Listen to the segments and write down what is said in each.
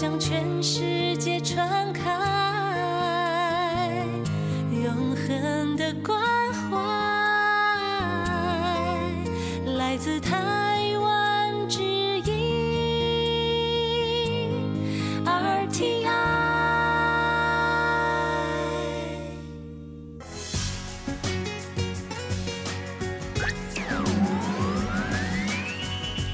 向全世界传开永恒的关怀，来自他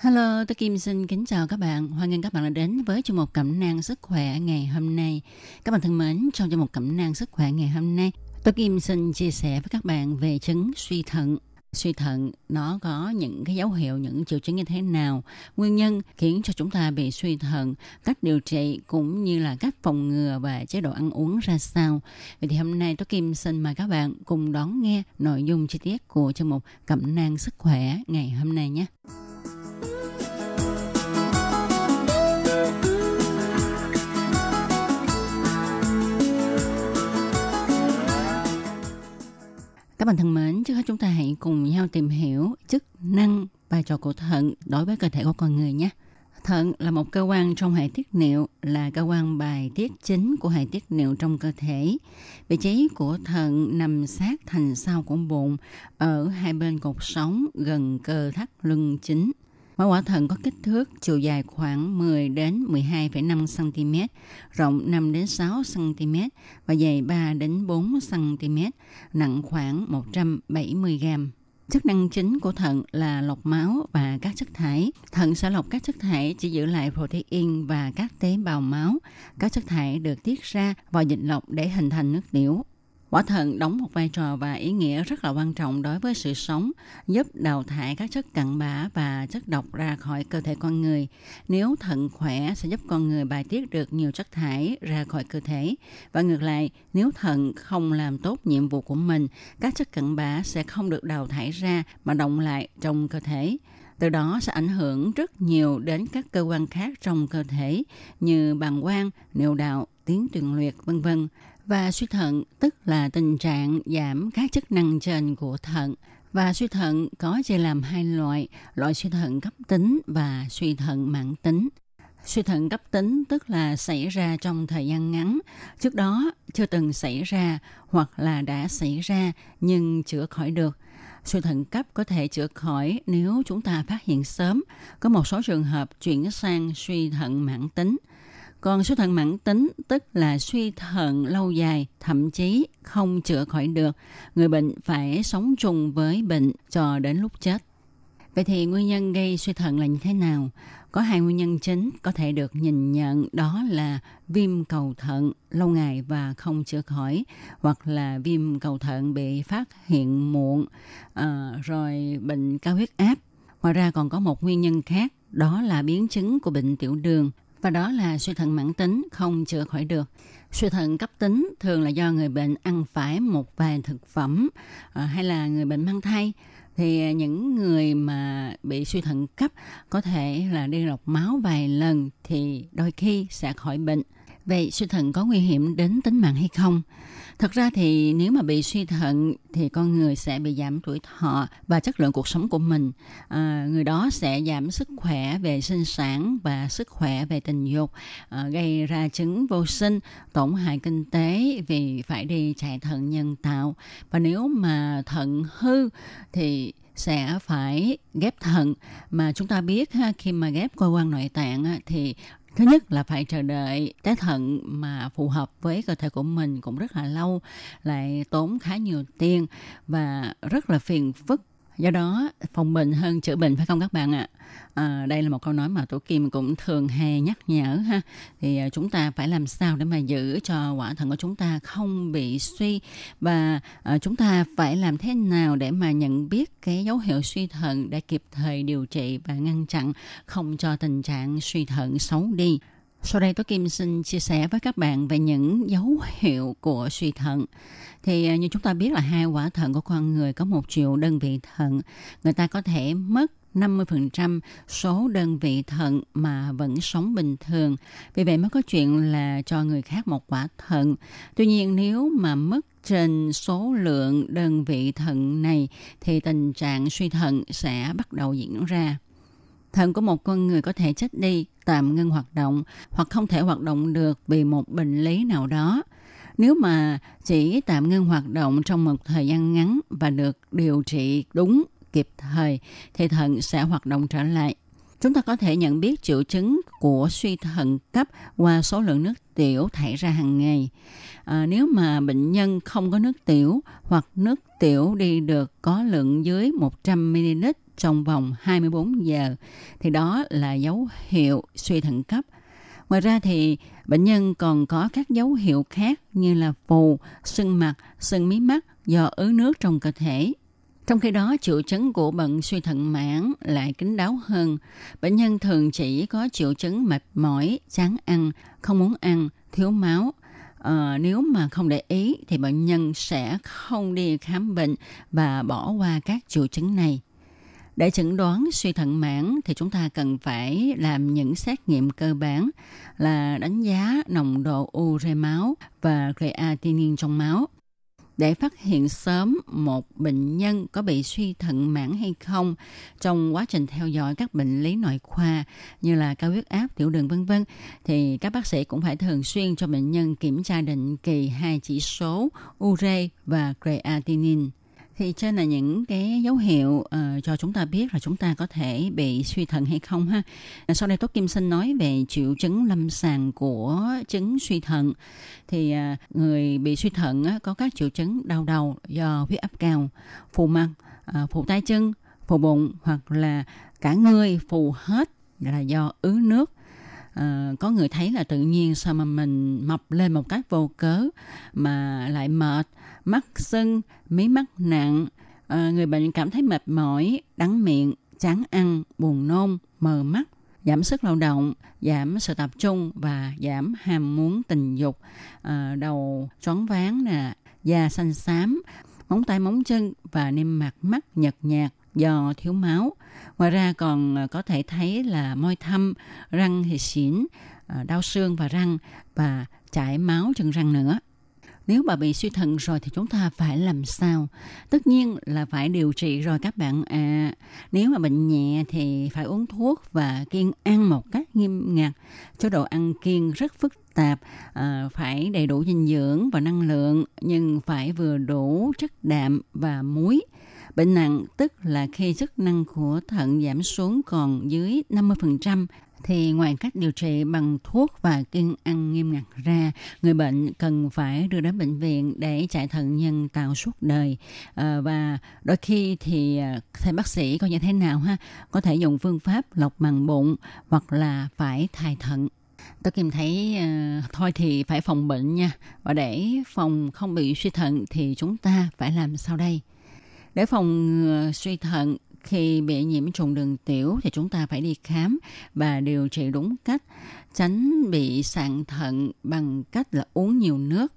Hello, tôi Kim xin kính chào các bạn. Hoan nghênh các bạn đã đến với chương mục cẩm nang sức khỏe ngày hôm nay. Các bạn thân mến, trong chương mục cẩm nang sức khỏe ngày hôm nay, tôi Kim xin chia sẻ với các bạn về chứng suy thận. Suy thận nó có những cái dấu hiệu, những triệu chứng như thế nào, nguyên nhân khiến cho chúng ta bị suy thận, cách điều trị cũng như là cách phòng ngừa và chế độ ăn uống ra sao. Vậy thì hôm nay tôi Kim xin mời các bạn cùng đón nghe nội dung chi tiết của chương mục cẩm nang sức khỏe ngày hôm nay nhé. Các bạn thân mến, trước hết chúng ta hãy cùng nhau tìm hiểu chức năng vai trò của thận đối với cơ thể của con người nhé. Thận là một cơ quan trong hệ tiết niệu, là cơ quan bài tiết chính của hệ tiết niệu trong cơ thể. Vị trí của thận nằm sát thành sau của bụng, ở hai bên cột sống gần cơ thắt lưng chính. Mẫu quả thận có kích thước chiều dài khoảng 10 đến 12,5 cm, rộng 5 đến 6 cm và dày 3 đến 4 cm, nặng khoảng 170 g. Chức năng chính của thận là lọc máu và các chất thải. Thận sẽ lọc các chất thải chỉ giữ lại protein và các tế bào máu. Các chất thải được tiết ra vào dịch lọc để hình thành nước tiểu. Quả thận đóng một vai trò và ý nghĩa rất là quan trọng đối với sự sống, giúp đào thải các chất cặn bã và chất độc ra khỏi cơ thể con người. Nếu thận khỏe sẽ giúp con người bài tiết được nhiều chất thải ra khỏi cơ thể. Và ngược lại, nếu thận không làm tốt nhiệm vụ của mình, các chất cặn bã sẽ không được đào thải ra mà động lại trong cơ thể từ đó sẽ ảnh hưởng rất nhiều đến các cơ quan khác trong cơ thể như bàng quang, niệu đạo, tiếng truyền luyện, vân vân. Và suy thận tức là tình trạng giảm các chức năng trên của thận. Và suy thận có chia làm hai loại, loại suy thận cấp tính và suy thận mãn tính. Suy thận cấp tính tức là xảy ra trong thời gian ngắn, trước đó chưa từng xảy ra hoặc là đã xảy ra nhưng chữa khỏi được. Suy thận cấp có thể chữa khỏi nếu chúng ta phát hiện sớm. Có một số trường hợp chuyển sang suy thận mãn tính – còn suy thận mãn tính tức là suy thận lâu dài, thậm chí không chữa khỏi được. Người bệnh phải sống chung với bệnh cho đến lúc chết. Vậy thì nguyên nhân gây suy thận là như thế nào? Có hai nguyên nhân chính có thể được nhìn nhận đó là viêm cầu thận lâu ngày và không chữa khỏi hoặc là viêm cầu thận bị phát hiện muộn à, rồi bệnh cao huyết áp. Ngoài ra còn có một nguyên nhân khác đó là biến chứng của bệnh tiểu đường và đó là suy thận mãn tính không chữa khỏi được. Suy thận cấp tính thường là do người bệnh ăn phải một vài thực phẩm ờ, hay là người bệnh mang thai thì ờ, những người mà bị suy thận cấp có thể là đi lọc máu vài lần thì đôi khi sẽ khỏi bệnh. Vậy suy thận có nguy hiểm đến tính mạng hay không? Thật ra thì nếu mà bị suy thận thì con người sẽ bị giảm tuổi thọ và chất lượng cuộc sống của mình. À, người đó sẽ giảm sức khỏe về sinh sản và sức khỏe về tình dục, à, gây ra chứng vô sinh, tổn hại kinh tế vì phải đi chạy thận nhân tạo. Và nếu mà thận hư thì sẽ phải ghép thận mà chúng ta biết ha, khi mà ghép cơ quan nội tạng thì thứ nhất là phải chờ đợi tế thận mà phù hợp với cơ thể của mình cũng rất là lâu, lại tốn khá nhiều tiền và rất là phiền phức do đó phòng bệnh hơn chữa bệnh phải không các bạn ạ? À, đây là một câu nói mà tổ kim cũng thường hay nhắc nhở ha. Thì à, chúng ta phải làm sao để mà giữ cho quả thận của chúng ta không bị suy? Và à, chúng ta phải làm thế nào để mà nhận biết cái dấu hiệu suy thận để kịp thời điều trị và ngăn chặn không cho tình trạng suy thận xấu đi? Sau đây tôi Kim xin chia sẻ với các bạn về những dấu hiệu của suy thận. Thì à, như chúng ta biết là hai quả thận của con người có một triệu đơn vị thận. Người ta có thể mất 50% số đơn vị thận mà vẫn sống bình thường. Vì vậy mới có chuyện là cho người khác một quả thận. Tuy nhiên, nếu mà mất trên số lượng đơn vị thận này, thì tình trạng suy thận sẽ bắt đầu diễn ra. Thận của một con người có thể chết đi, tạm ngưng hoạt động hoặc không thể hoạt động được vì một bệnh lý nào đó. Nếu mà chỉ tạm ngưng hoạt động trong một thời gian ngắn và được điều trị đúng kịp thời thì thận sẽ hoạt động trở lại. Chúng ta có thể nhận biết triệu chứng của suy thận cấp qua số lượng nước tiểu thải ra hàng ngày. À, nếu mà bệnh nhân không có nước tiểu hoặc nước tiểu đi được có lượng dưới 100ml trong vòng 24 giờ thì đó là dấu hiệu suy thận cấp. Ngoài ra thì bệnh nhân còn có các dấu hiệu khác như là phù, sưng mặt, sưng mí mắt do ứ nước trong cơ thể. Trong khi đó, triệu chứng của bệnh suy thận mãn lại kín đáo hơn. Bệnh nhân thường chỉ có triệu chứng mệt mỏi, chán ăn, không muốn ăn, thiếu máu. À, nếu mà không để ý thì bệnh nhân sẽ không đi khám bệnh và bỏ qua các triệu chứng này. Để chẩn đoán suy thận mãn thì chúng ta cần phải làm những xét nghiệm cơ bản là đánh giá nồng độ ure máu và creatinine trong máu để phát hiện sớm một bệnh nhân có bị suy thận mãn hay không. Trong quá trình theo dõi các bệnh lý nội khoa như là cao huyết áp, tiểu đường vân vân thì các bác sĩ cũng phải thường xuyên cho bệnh nhân kiểm tra định kỳ hai chỉ số ure và creatinine thì trên là những cái dấu hiệu uh, cho chúng ta biết là chúng ta có thể bị suy thận hay không ha. Ờ, sau đây Tốt Kim xin nói về triệu chứng lâm sàng của chứng suy thận. Thì uh, người bị suy thận uh, có các triệu chứng đau đầu do huyết áp cao, phù mặt, uh, phù tay chân, phù bụng hoặc là cả người phù hết là do ứ nước à, có người thấy là tự nhiên sao mà mình mập lên một cách vô cớ mà lại mệt mắt sưng mí mắt nặng à, người bệnh cảm thấy mệt mỏi đắng miệng chán ăn buồn nôn mờ mắt giảm sức lao động giảm sự tập trung và giảm ham muốn tình dục à, đầu choáng váng nè da xanh xám móng tay móng chân và niêm mạc mắt nhợt nhạt do thiếu máu. Ngoài ra còn ờ, có thể thấy là môi thâm, răng thì xỉn, đau xương và răng và chảy máu chân răng nữa. Nếu bà bị suy thận rồi thì chúng ta phải làm sao? Tất nhiên là phải điều trị rồi các bạn à. Nếu mà bệnh nhẹ thì phải uống thuốc và kiêng ăn một cách nghiêm ngặt. Chế độ ăn kiêng rất phức tạp, à, phải đầy đủ dinh dưỡng và năng lượng nhưng phải vừa đủ chất đạm và muối. Bệnh nặng tức là khi chức năng của thận giảm xuống còn dưới 50% thì ngoài cách điều trị bằng thuốc và kiêng ăn nghiêm ngặt ra, người bệnh cần phải đưa đến bệnh viện để chạy thận nhân tạo suốt đời. À, và đôi khi thì ờ, thầy bác sĩ coi như thế nào ha, có thể dùng phương pháp lọc màng bụng hoặc là phải thay thận. Tôi tìm thấy uh, thôi thì phải phòng bệnh nha. Và để phòng không bị suy thận thì chúng ta phải làm sao đây? Để phòng suy thận khi bị nhiễm trùng đường tiểu thì chúng ta phải đi khám và điều trị đúng cách, tránh bị sạn thận bằng cách là uống nhiều nước.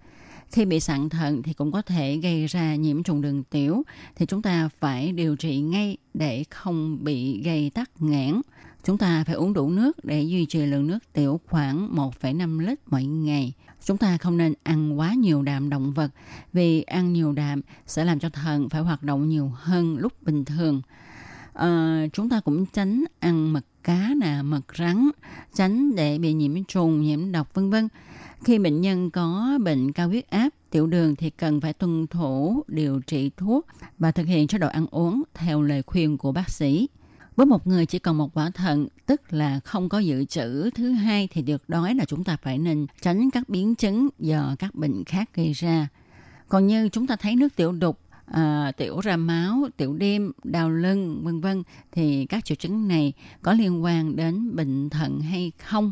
Khi bị sạn thận thì cũng có thể gây ra nhiễm trùng đường tiểu thì chúng ta phải điều trị ngay để không bị gây tắc nghẽn. Chúng ta phải uống đủ nước để duy trì lượng nước tiểu khoảng 1,5 lít mỗi ngày. Chúng ta không nên ăn quá nhiều đạm động vật vì ăn nhiều đạm sẽ làm cho thận phải hoạt động nhiều hơn lúc bình thường. À, chúng ta cũng tránh ăn mật cá nè, mật rắn, tránh để bị nhiễm trùng, nhiễm độc vân vân. Khi bệnh nhân có bệnh cao huyết áp, tiểu đường thì cần phải tuân thủ điều trị thuốc và thực hiện chế độ ăn uống theo lời khuyên của bác sĩ. Với một người chỉ còn một quả thận, tức là không có dự trữ thứ hai thì được nói là chúng ta phải nên tránh các biến chứng do các bệnh khác gây ra. Còn như chúng ta thấy nước tiểu đục, à, tiểu ra máu, tiểu đêm, đau lưng, vân vân thì các triệu chứng này có liên quan đến bệnh thận hay không?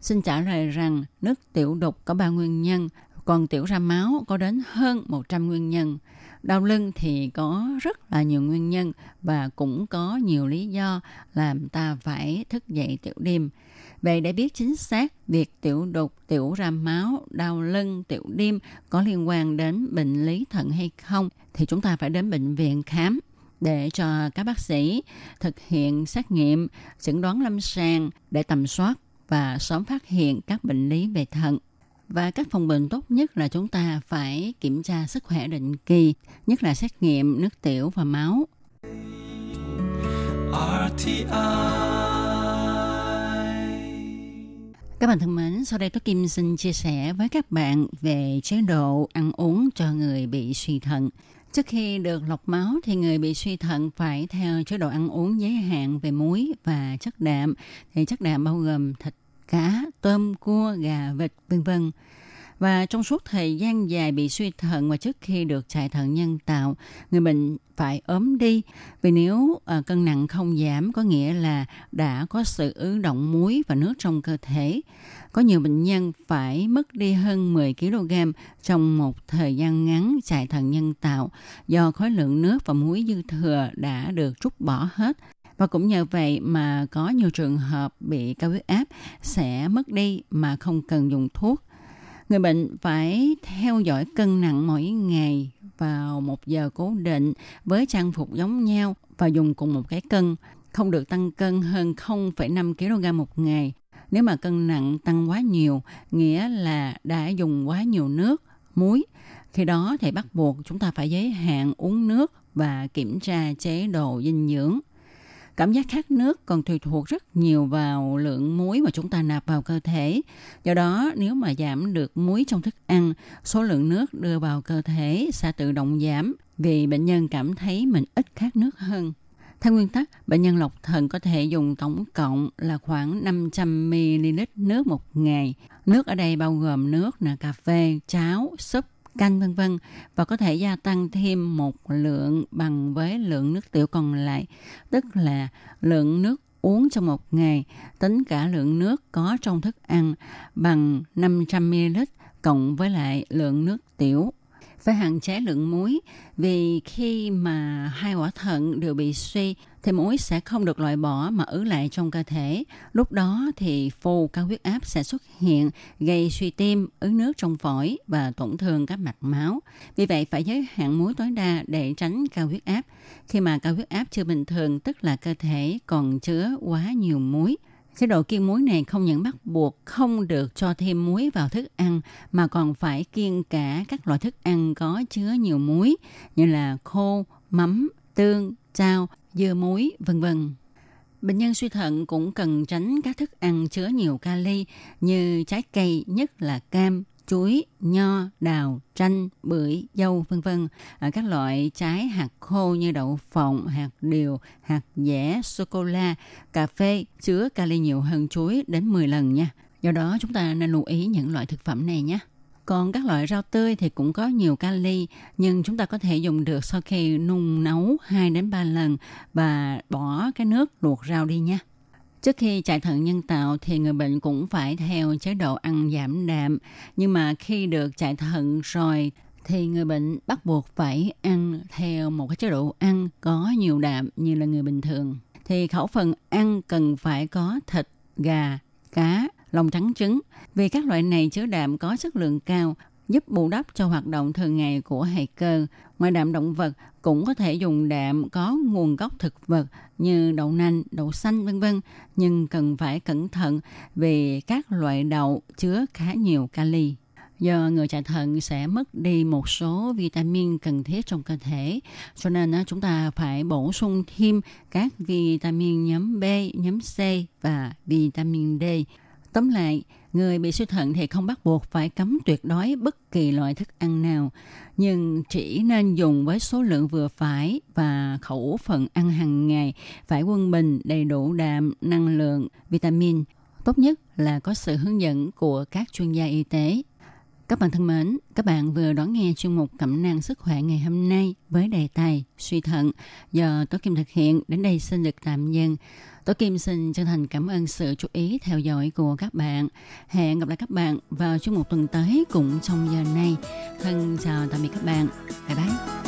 Xin trả lời rằng nước tiểu đục có ba nguyên nhân, còn tiểu ra máu có đến hơn 100 nguyên nhân. Đau lưng thì có rất là nhiều nguyên nhân và cũng có nhiều lý do làm ta phải thức dậy tiểu đêm. Vậy để biết chính xác việc tiểu đục, tiểu ra máu, đau lưng, tiểu đêm có liên quan đến bệnh lý thận hay không thì chúng ta phải đến bệnh viện khám để cho các bác sĩ thực hiện xét nghiệm, chẩn đoán lâm sàng để tầm soát và sớm phát hiện các bệnh lý về thận. Và các phòng bệnh tốt nhất là chúng ta phải kiểm tra sức khỏe định kỳ, nhất là xét nghiệm nước tiểu và máu. RTI các bạn thân mến, sau đây tôi Kim xin chia sẻ với các bạn về chế độ ăn uống cho người bị suy thận. Trước khi được lọc máu thì người bị suy thận phải theo chế độ ăn uống giới hạn về muối và chất đạm. Thì chất đạm bao gồm thịt, cá, tôm, cua, gà, vịt, vân vân. Và trong suốt thời gian dài bị suy thận và trước khi được chạy thận nhân tạo, người bệnh phải ốm đi. Vì nếu à, cân nặng không giảm có nghĩa là đã có sự ứ động muối và nước trong cơ thể. Có nhiều bệnh nhân phải mất đi hơn 10 kg trong một thời gian ngắn chạy thận nhân tạo do khối lượng nước và muối dư thừa đã được rút bỏ hết. Và cũng nhờ vậy mà có nhiều trường hợp bị cao huyết áp sẽ mất đi mà không cần dùng thuốc Người bệnh phải theo dõi cân nặng mỗi ngày vào một giờ cố định với trang phục giống nhau và dùng cùng một cái cân, không được tăng cân hơn 0,5 kg một ngày. Nếu mà cân nặng tăng quá nhiều, nghĩa là đã dùng quá nhiều nước, muối. Khi đó thì bắt buộc chúng ta phải giới hạn uống nước và kiểm tra chế độ dinh dưỡng. Cảm giác khát nước còn tùy thuộc rất nhiều vào lượng muối mà chúng ta nạp vào cơ thể. Do đó, nếu mà giảm được muối trong thức ăn, số lượng nước đưa vào cơ thể sẽ tự động giảm vì bệnh nhân cảm thấy mình ít khát nước hơn. Theo nguyên tắc, bệnh nhân lọc thận có thể dùng tổng cộng là khoảng 500ml nước một ngày. Nước ở đây bao gồm nước là cà phê, cháo, súp, canh vân vân. Và có thể gia tăng thêm một lượng bằng với lượng nước tiểu còn lại, tức là lượng nước uống trong một ngày, tính cả lượng nước có trong thức ăn bằng 500ml cộng với lại lượng nước tiểu phải hạn chế lượng muối vì khi mà hai quả thận đều bị suy thì muối sẽ không được loại bỏ mà ứ lại trong cơ thể. Lúc đó thì phù cao huyết áp sẽ xuất hiện, gây suy tim, ứ nước trong phổi và tổn thương các mạch máu. Vì vậy phải giới hạn muối tối đa để tránh cao huyết áp. Khi mà cao huyết áp chưa bình thường tức là cơ thể còn chứa quá nhiều muối. Chế độ kiêng muối này không những bắt buộc không được cho thêm muối vào thức ăn mà còn phải kiêng cả các loại thức ăn có chứa nhiều muối như là khô, mắm, tương, chao, dưa muối, vân vân. Bệnh nhân suy thận cũng cần tránh các thức ăn chứa nhiều kali như trái cây, nhất là cam, chuối, nho, đào, chanh, bưởi, dâu vân vân. À, các loại trái hạt khô như đậu phộng, hạt điều, hạt dẻ, sô cô la, cà phê chứa kali nhiều hơn chuối đến 10 lần nha. Do đó chúng ta nên lưu ý những loại thực phẩm này nhé. Còn các loại rau tươi thì cũng có nhiều kali nhưng chúng ta có thể dùng được sau khi nung nấu 2 đến 3 lần và bỏ cái nước luộc rau đi nha. Trước khi chạy thận nhân tạo thì người bệnh cũng phải theo chế độ ăn giảm đạm. Nhưng mà khi được chạy thận rồi thì người bệnh bắt buộc phải ăn theo một cái chế độ ăn có nhiều đạm như là người bình thường. Thì khẩu phần ăn cần phải có thịt, gà, cá, lòng trắng trứng. Vì các loại này chứa đạm có chất lượng cao, giúp bù đắp cho hoạt động thường ngày của hệ cơ. Ngoài đạm động vật cũng có thể dùng đạm có nguồn gốc thực vật như đậu nành, đậu xanh vân vân, nhưng cần phải cẩn thận vì các loại đậu chứa khá nhiều kali. Do người chạy thận sẽ mất đi một số vitamin cần thiết trong cơ thể, cho nên chúng ta phải bổ sung thêm các vitamin nhóm B, nhóm C và vitamin D. Tóm lại, người bị suy thận thì không bắt buộc phải cấm tuyệt đối bất kỳ loại thức ăn nào, nhưng chỉ nên dùng với số lượng vừa phải và khẩu phần ăn hàng ngày phải quân bình đầy đủ đạm, năng lượng, vitamin. Tốt nhất là có sự hướng dẫn của các chuyên gia y tế. Các bạn thân mến, các bạn vừa đón nghe chuyên mục Cẩm nang sức khỏe ngày hôm nay với đề tài suy thận do Tố Kim thực hiện. Đến đây xin được tạm dừng. Tố Kim xin chân thành cảm ơn sự chú ý theo dõi của các bạn. Hẹn gặp lại các bạn vào chuyên mục tuần tới cũng trong giờ này. Thân chào tạm biệt các bạn. Bye bye.